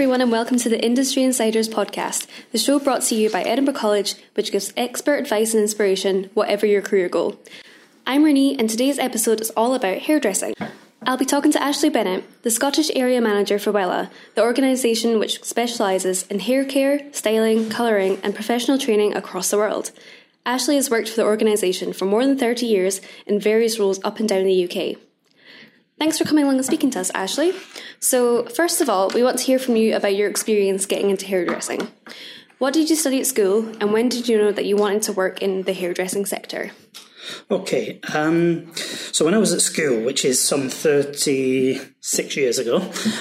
everyone, and welcome to the Industry Insiders podcast, the show brought to you by Edinburgh College, which gives expert advice and inspiration, whatever your career goal. I'm Renee, and today's episode is all about hairdressing. I'll be talking to Ashley Bennett, the Scottish Area Manager for Wella, the organisation which specialises in hair care, styling, colouring, and professional training across the world. Ashley has worked for the organisation for more than 30 years in various roles up and down the UK. Thanks for coming along and speaking to us, Ashley. So, first of all, we want to hear from you about your experience getting into hairdressing. What did you study at school, and when did you know that you wanted to work in the hairdressing sector? Okay, um, so when I was at school, which is some 36 years ago,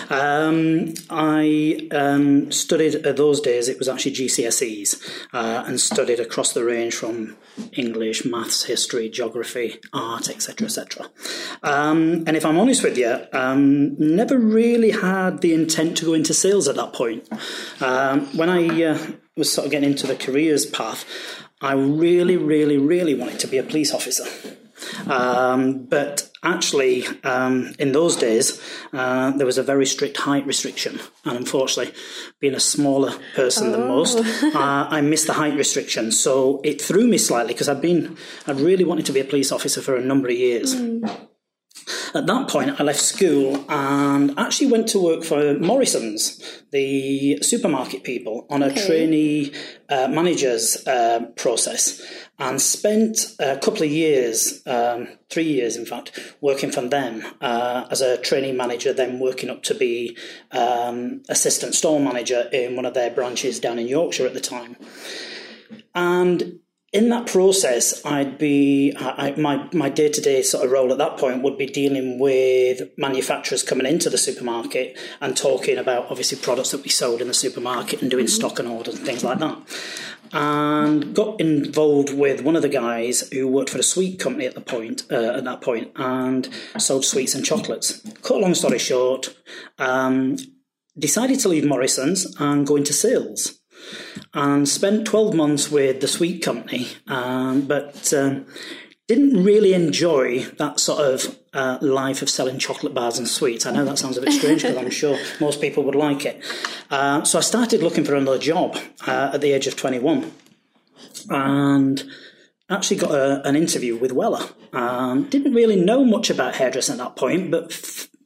um, I um, studied, at those days it was actually GCSEs, uh, and studied across the range from English, maths, history, geography, art, etc., etc. Um, and if I'm honest with you, um, never really had the intent to go into sales at that point. Um, when I uh, was sort of getting into the careers path, I really, really, really wanted to be a police officer. Um, but actually, um, in those days, uh, there was a very strict height restriction. And unfortunately, being a smaller person oh. than most, uh, I missed the height restriction. So it threw me slightly because I'd been, I'd really wanted to be a police officer for a number of years. Mm. At that point, I left school and actually went to work for Morrison's, the supermarket people, on a okay. trainee uh, manager's uh, process and spent a couple of years, um, three years in fact, working for them uh, as a trainee manager, then working up to be um, assistant store manager in one of their branches down in Yorkshire at the time. And in that process, I'd be I, my my day to day sort of role at that point would be dealing with manufacturers coming into the supermarket and talking about obviously products that we sold in the supermarket and doing mm-hmm. stock and orders and things like that. And got involved with one of the guys who worked for a sweet company at the point uh, at that point and sold sweets and chocolates. Cut a long story short, um, decided to leave Morrison's and go into sales and spent 12 months with the sweet company, um, but um, didn't really enjoy that sort of uh, life of selling chocolate bars and sweets. I know that sounds a bit strange because I'm sure most people would like it. Uh, so I started looking for another job uh, at the age of 21 and actually got a, an interview with Wella. Um, didn't really know much about hairdressing at that point, but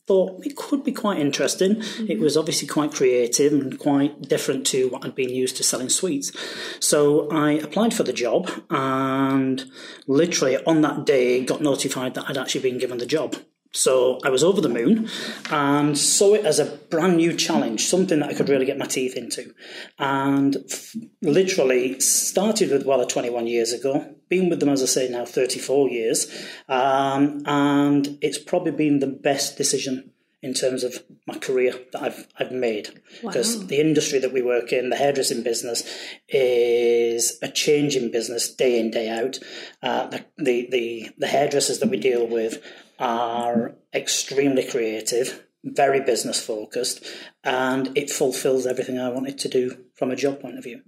thought it could be quite interesting. Mm-hmm. It was obviously quite creative and quite different to what I'd been used to selling sweets. So I applied for the job and literally on that day got notified that I'd actually been given the job. So I was over the moon and saw it as a brand new challenge, something that I could really get my teeth into. And f- literally started with Wella 21 years ago, been with them, as I say, now 34 years. Um, and it's probably been the best decision in terms of my career that I've I've made because wow. the industry that we work in, the hairdressing business, is a changing business day in day out. Uh, the, the the the hairdressers that we deal with are extremely creative, very business focused, and it fulfills everything I wanted to do from a job point of view.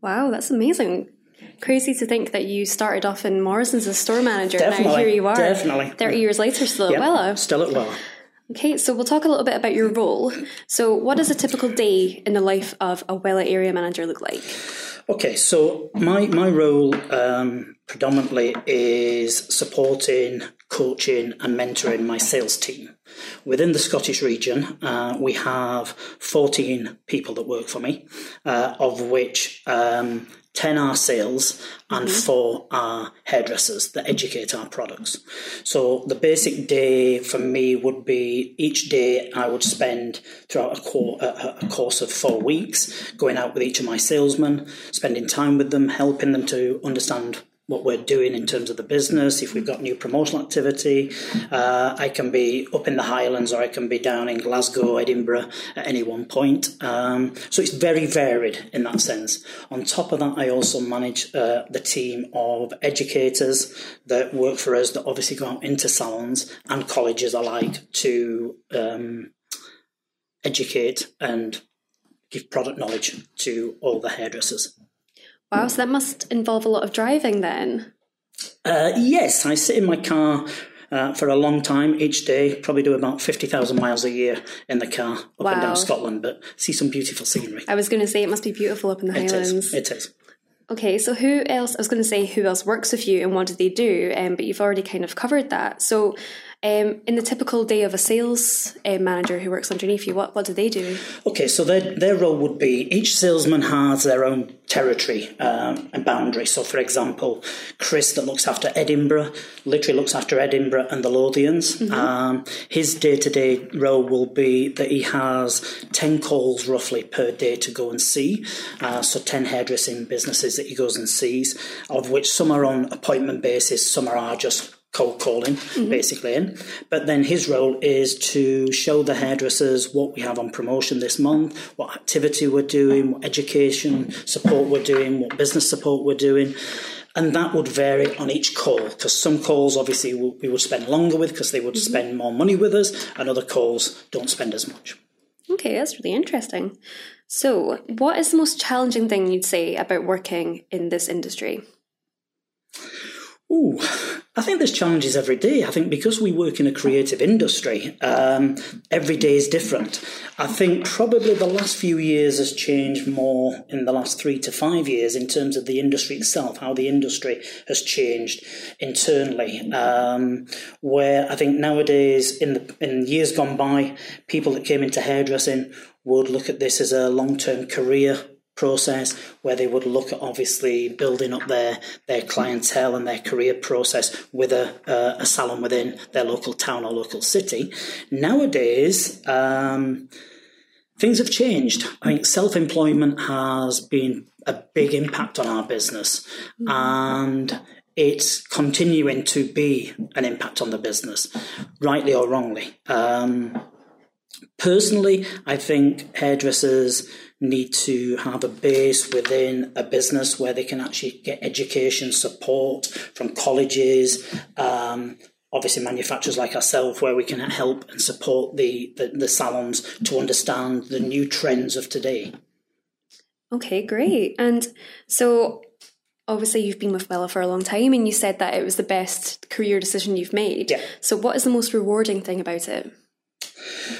Wow, that's amazing. Crazy to think that you started off in Morrison's as store manager, definitely, and now here you are, definitely. 30 years later, still yep, at Wella. Still at Wella. Okay, so we'll talk a little bit about your role. So, what does a typical day in the life of a Wella area manager look like? Okay, so my my role um, predominantly is supporting, coaching, and mentoring my sales team. Within the Scottish region, uh, we have 14 people that work for me, uh, of which um, 10 are sales and mm-hmm. 4 are hairdressers that educate our products. So the basic day for me would be each day I would spend throughout a, cor- a, a course of four weeks going out with each of my salesmen, spending time with them, helping them to understand what we're doing in terms of the business, if we've got new promotional activity. Uh, I can be up in the Highlands or I can be down in Glasgow, Edinburgh at any one point. Um, so it's very varied in that sense. On top of that, I also manage uh, the team of educators that work for us that obviously go out into salons and colleges alike to um, educate and give product knowledge to all the hairdressers. Wow, so that must involve a lot of driving then. Uh, yes, I sit in my car uh, for a long time each day. Probably do about fifty thousand miles a year in the car up Wow. and down Scotland, but see some beautiful scenery. I was going to say it must be beautiful up in the It Highlands. is. It is. Okay, so who else? I was going to say who else works with you and what do they do? Um, but you've already kind of covered that. So, um, in the typical day of a sales uh, manager who works underneath you, what what do they do? Okay, so their, their role would be each salesman has their own territory um, and boundary. So, for example, Chris, that looks after Edinburgh, literally looks after Edinburgh and the Lothians. Um, his day to day role will be that he has 10 calls roughly per day to go and see. Uh, so, 10 hairdressing businesses that he goes and sees, of which some are on appointment basis, some are just cold calling mm-hmm. basically in. But then his role is to show the hairdressers what we have on promotion this month, what activity we're doing, what education support we're doing, what business support we're doing. And that would vary on each call because some calls obviously we we would spend longer with because they would mm-hmm. spend more money with us, and other calls don't spend as much. Okay, that's really interesting. So, what is the most challenging thing you'd say about working in this industry? Ooh, I think there's challenges every day. I think because we work in a creative industry, um, every day is different. I think probably the last few years has changed more in the last three to five years in terms of the industry itself, how the industry has changed internally. Um, where I think nowadays, in the in years gone by, people that came into hairdressing would look at this as a long term career process where they would look at obviously building up their their clientele and their career process with a uh, a salon within their local town or local city. Nowadays, um, things have changed. I think self employment has been a big impact on our business, and it's continuing to be an impact on the business, rightly or wrongly. Um, Personally, I think hairdressers need to have a base within a business where they can actually get education support from colleges, um, obviously manufacturers like ourselves, where we can help and support the, the, the salons to understand the new trends of today. Okay, great. And so, obviously, you've been with Wella for a long time, and you said that it was the best career decision you've made. Yeah. So, what is the most rewarding thing about it?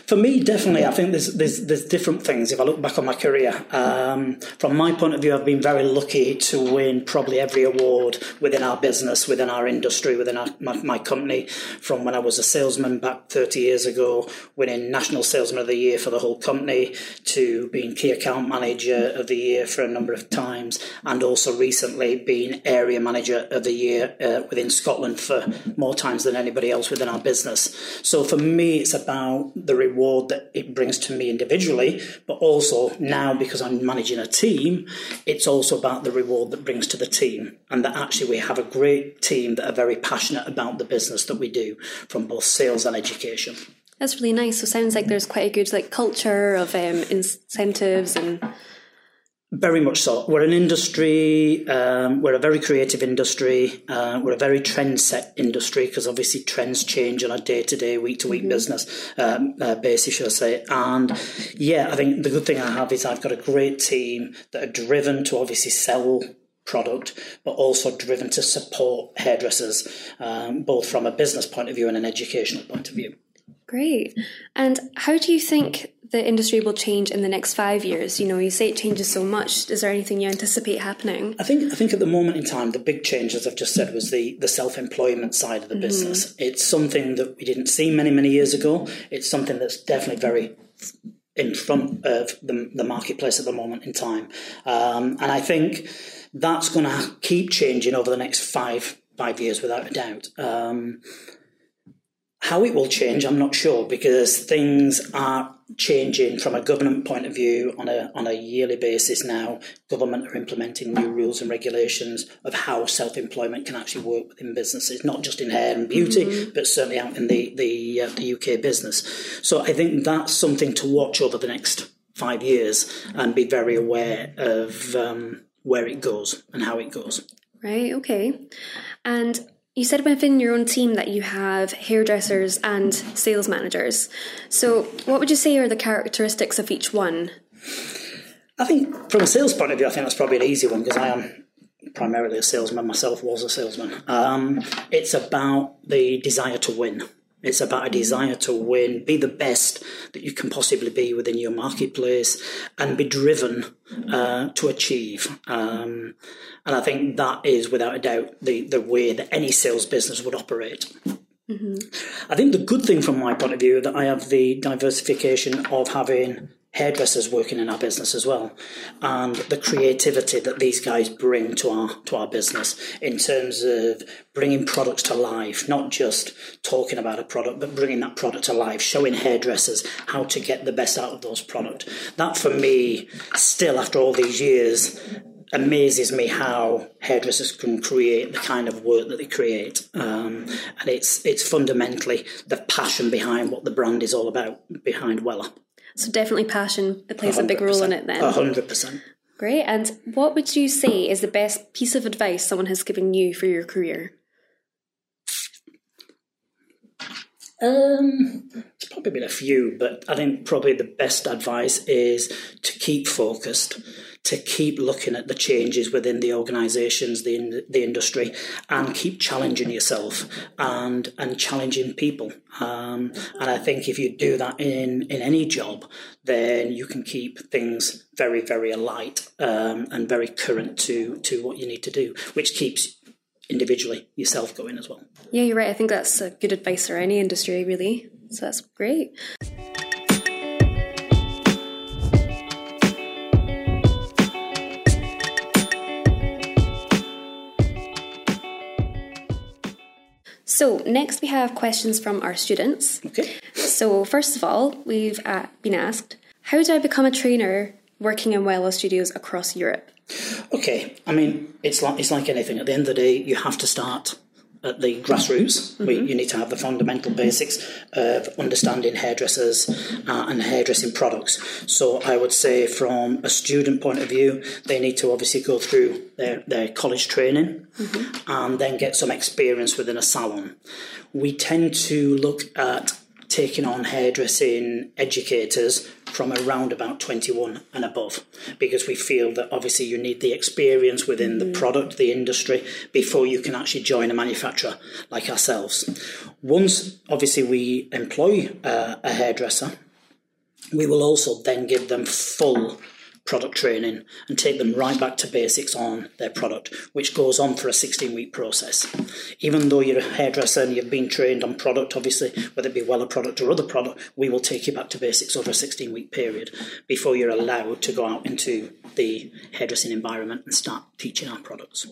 For me, definitely, I think there's there's there's different things. If I look back on my career, um, from my point of view, I've been very lucky to win probably every award within our business, within our industry, within our, my, my company. From when I was a salesman back 30 years ago, winning National Salesman of the Year for the whole company, to being Key Account Manager of the Year for a number of times, and also recently being Area Manager of the Year uh, within Scotland for more times than anybody else within our business. So for me, it's about the reward that it brings to me individually, but also now because I'm managing a team, it's also about the reward that brings to the team. And that actually we have a great team that are very passionate about the business that we do from both sales and education. That's really nice. So, sounds like there's quite a good like culture of um, incentives and Very much so. We're an industry, um, we're a very creative industry, uh, we're a very trend set industry because obviously trends change on a day to day, week to week business um, uh, basis, should I say. And yeah, I think the good thing I have is I've got a great team that are driven to obviously sell product, but also driven to support hairdressers, um, both from a business point of view and an educational point of view. Great. And how do you think the industry will change in the next five years? You know, you say it changes so much. Is there anything you anticipate happening? I think I think at the moment in time, the big change, as I've just said, was the the self employment side of the business. It's something that we didn't see many many years ago. It's something that's definitely very in front of the, the marketplace at the moment in time, um, and I think that's going to keep changing over the next five five years without a doubt. Um, how it will change, I'm not sure because things are changing from a government point of view on a on a yearly basis now. Government are implementing new rules and regulations of how self employment can actually work within businesses, not just in hair and beauty, but certainly out in the the, uh, the UK business. So I think that's something to watch over the next five years and be very aware of um, where it goes and how it goes. Right, okay. And you said within your own team that you have hairdressers and sales managers. So, what would you say are the characteristics of each one? I think from a sales point of view, I think that's probably an easy one because I am primarily a salesman myself, was a salesman. Um, it's about the desire to win. It's about a desire to win, be the best that you can possibly be within your marketplace, and be driven uh, to achieve. Um, and I think that is, without a doubt, the, the way that any sales business would operate. Mm-hmm. I think the good thing from my point of view that I have the diversification of having hairdressers working in our business as well, and the creativity that these guys bring to our to our business in terms of bringing products to life, not just talking about a product, but bringing that product to life, showing hairdressers how to get the best out of those products. That for me, still after all these years, amazes me how hairdressers can create the kind of work that they create, um, and it's it's fundamentally the passion behind what the brand is all about behind Wella. So definitely passion that plays a big role in it then. A hundred percent. Great. And what would you say is the best piece of advice someone has given you for your career? Um, it's probably been a few, but I think probably the best advice is to keep focused, to keep looking at the changes within the organisations, the the industry, and keep challenging yourself and and challenging people. Um, and I think if you do that in in any job, then you can keep things very very alight um, and very current to to what you need to do, which keeps individually yourself going as well. Yeah, you're right. I think that's good advice for any industry, really. So that's great. So, next we have questions from our students. Okay. So, first of all, we've uh, been asked How do I become a trainer working in Wella Studios across Europe? Okay, I mean, it's like it's like anything. At the end of the day, you have to start at the grassroots. Mm-hmm. We, you need to have the fundamental basics of understanding hairdressers uh, and hairdressing products. So I would say, from a student point of view, they need to obviously go through their, their college training mm-hmm. and then get some experience within a salon. We tend to look at taking on hairdressing educators from around about 21 and above because we feel that obviously you need the experience within the product, the industry, before you can actually join a manufacturer like ourselves. Once obviously we employ uh, a hairdresser, we will also then give them full product training and take them right back to basics on their product, which goes on for a 16 week process. Even though you're a hairdresser and you've been trained on product, obviously, whether it be Wella product or other product, we will take you back to basics over a 16 week period before you're allowed to go out into the hairdressing environment and start teaching our products.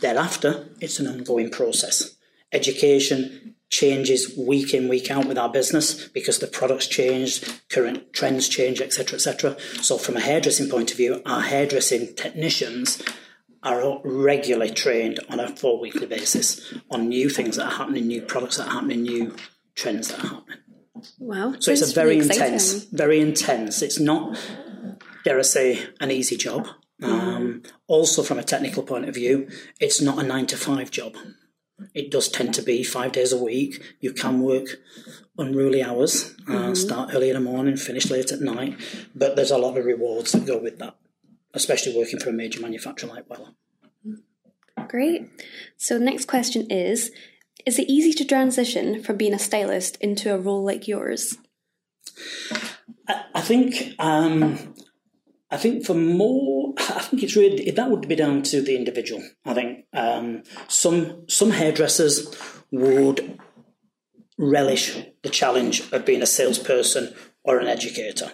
Thereafter, it's an ongoing process. Education, changes week in week out with our business because the products change current trends change etc etc so from a hairdressing point of view our hairdressing technicians are regularly trained on a four weekly basis on new things that are happening new products that are happening new trends that are happening. Wow so it's a very really intense very intense. It's not dare i say an easy job. Mm. um, also from a technical point of view it's not a nine to five job it does tend to be five days a week. You can work unruly hours, uh, mm-hmm. start early in the morning, finish late at night, but there's a lot of rewards that go with that, especially working for a major manufacturer like Wella. Great. So, next question is Is it easy to transition from being a stylist into a role like yours? I, I think um, I think for more, I think it's really that would be down to the individual. I think um, some some hairdressers would relish the challenge of being a salesperson or an educator.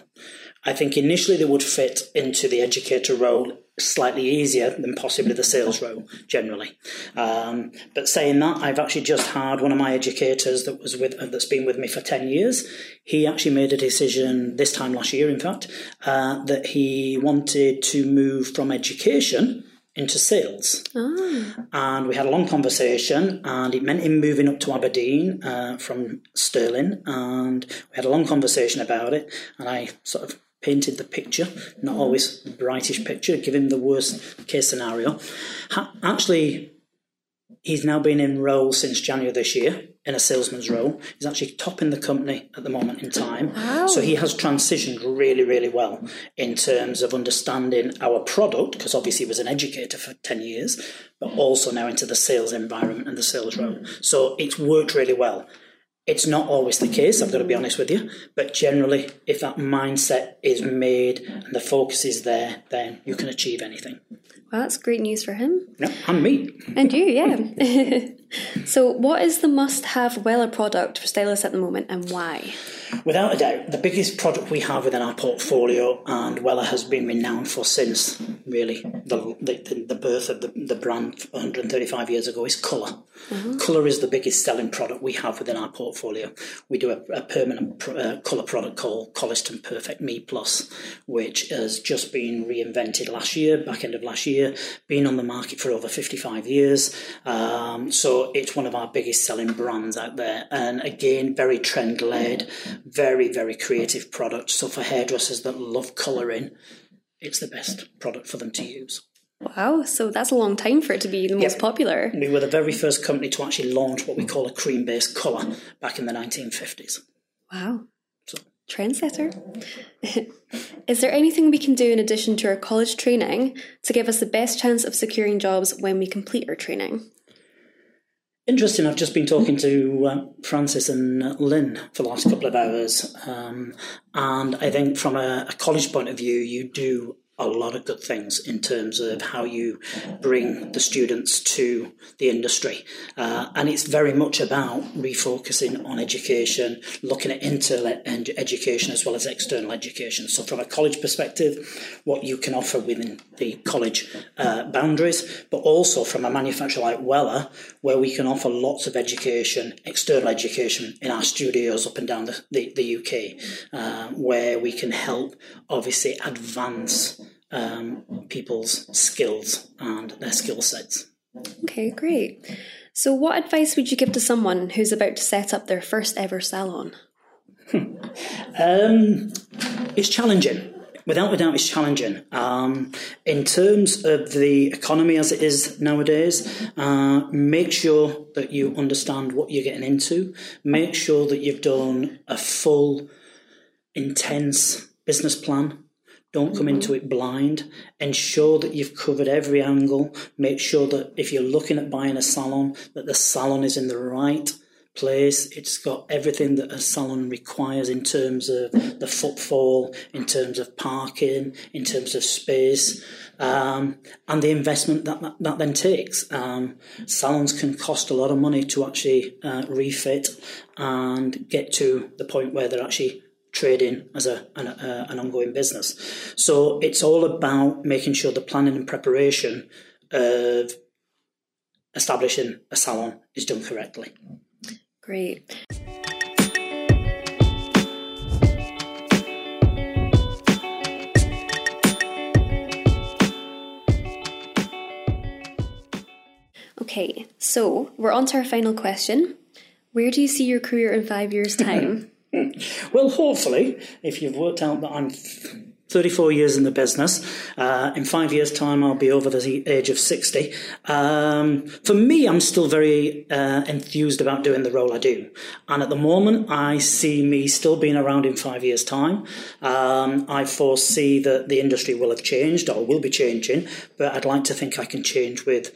I think initially they would fit into the educator role slightly easier than possibly the sales role generally. Um, but saying that, I've actually just had one of my educators that was with that's been with me for ten years. He actually made a decision this time last year, in fact, uh, that he wanted to move from education into sales. Oh. And we had a long conversation, and it meant him moving up to Aberdeen uh, from Stirling. And we had a long conversation about it, and I sort of painted the picture, not mm-hmm. always brightish picture, give him the worst case scenario. Ha- actually, he's now been in role since January this year. in a salesman's role. He's actually top in the company at the moment in time. Wow. So he has transitioned really, really well in terms of understanding our product, because obviously he was an educator for 10 years, but also now into the sales environment and the sales role. Mm. So it's worked really well. It's not always the case, I've got to be honest with you, but generally, if that mindset is made and the focus is there, then you can achieve anything. Well, that's great news for him. Yeah, and me. And you, yeah. so, what is the must have Wella product for stylists at the moment and why? Without a doubt, the biggest product we have within our portfolio, and Wella has been renowned for since really the, the, the birth of the, the brand 135 years ago, is colour. Mm-hmm. Colour is the biggest selling product we have within our portfolio. We do a, a permanent pr- uh, colour product called Koleston Perfect Me Plus, which has just been reinvented last year, back end of last year, been on the market for over 55 years. Um, so it's one of our biggest selling brands out there. And again, very trend led very, very creative product. So for hairdressers that love colouring, it's the best product for them to use. Wow, so that's a long time for it to be the most popular. We were the very first company to actually launch what we call a cream based colour back in the 1950s. Wow. So. Trendsetter. Is there anything we can do in addition to our college training to give us the best chance of securing jobs when we complete our training? Interesting. I've just been talking to uh, Francis and Lynn for the last couple of hours, um, and I think from a, a college point of view, you do a lot of good things in terms of how you bring the students to the industry. Uh, and it's very much about refocusing on education, looking at internal education as well as external education. So, from a college perspective, what you can offer within the college uh, boundaries, but also from a manufacturer like Wella, where we can offer lots of education, external education in our studios up and down the, the, the UK, uh, where we can help obviously advance um, people's skills and their skill sets. Okay, great. So, what advice would you give to someone who's about to set up their first ever salon? um, it's challenging. Without a doubt, it's challenging. Um, in terms of the economy as it is nowadays, uh, make sure that you understand what you're getting into. Make sure that you've done a full, intense business plan don't come into it blind. Ensure that you've covered every angle. Make sure that if you're looking at buying a salon, that the salon is in the right place. It's got everything that a salon requires in terms of the footfall, in terms of parking, in terms of space, um, and the investment that that, that then takes. Um, salons can cost a lot of money to actually uh, refit and get to the point where they're actually trading as a an, uh, an ongoing business. So it's all about making sure the planning and preparation of establishing a salon is done correctly. Great. Okay, so we're on to our final question. Where do you see your career in five years' time? well, hopefully, if you've worked out that I'm 34 years in the business, uh, in five years' time, I'll be over the age of 60. Um, for me, I'm still very uh, enthused about doing the role I do. And at the moment, I see me still being around in five years' time. Um, I foresee that the industry will have changed or will be changing, but I'd like to think I can change with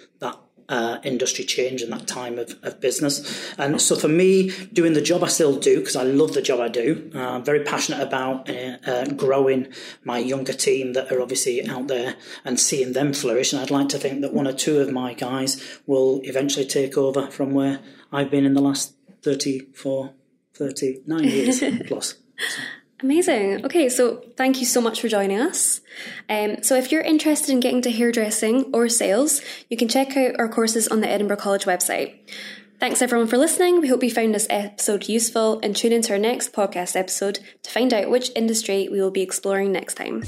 uh, industry change and that time of, of business. And so for me, doing the job I still do, because I love the job I do, uh, I'm very passionate about uh, uh, growing my younger team that are obviously out there and seeing them flourish. And I'd like to think that one or two of my guys will eventually take over from where I've been in the last 34, 39 years plus. So. Amazing. Okay, so thank you so much for joining us. Um, so, if you're interested in getting to hairdressing or sales, you can check out our courses on the Edinburgh College website. Thanks everyone for listening. We hope you found this episode useful and tune into our next podcast episode to find out which industry we will be exploring next time.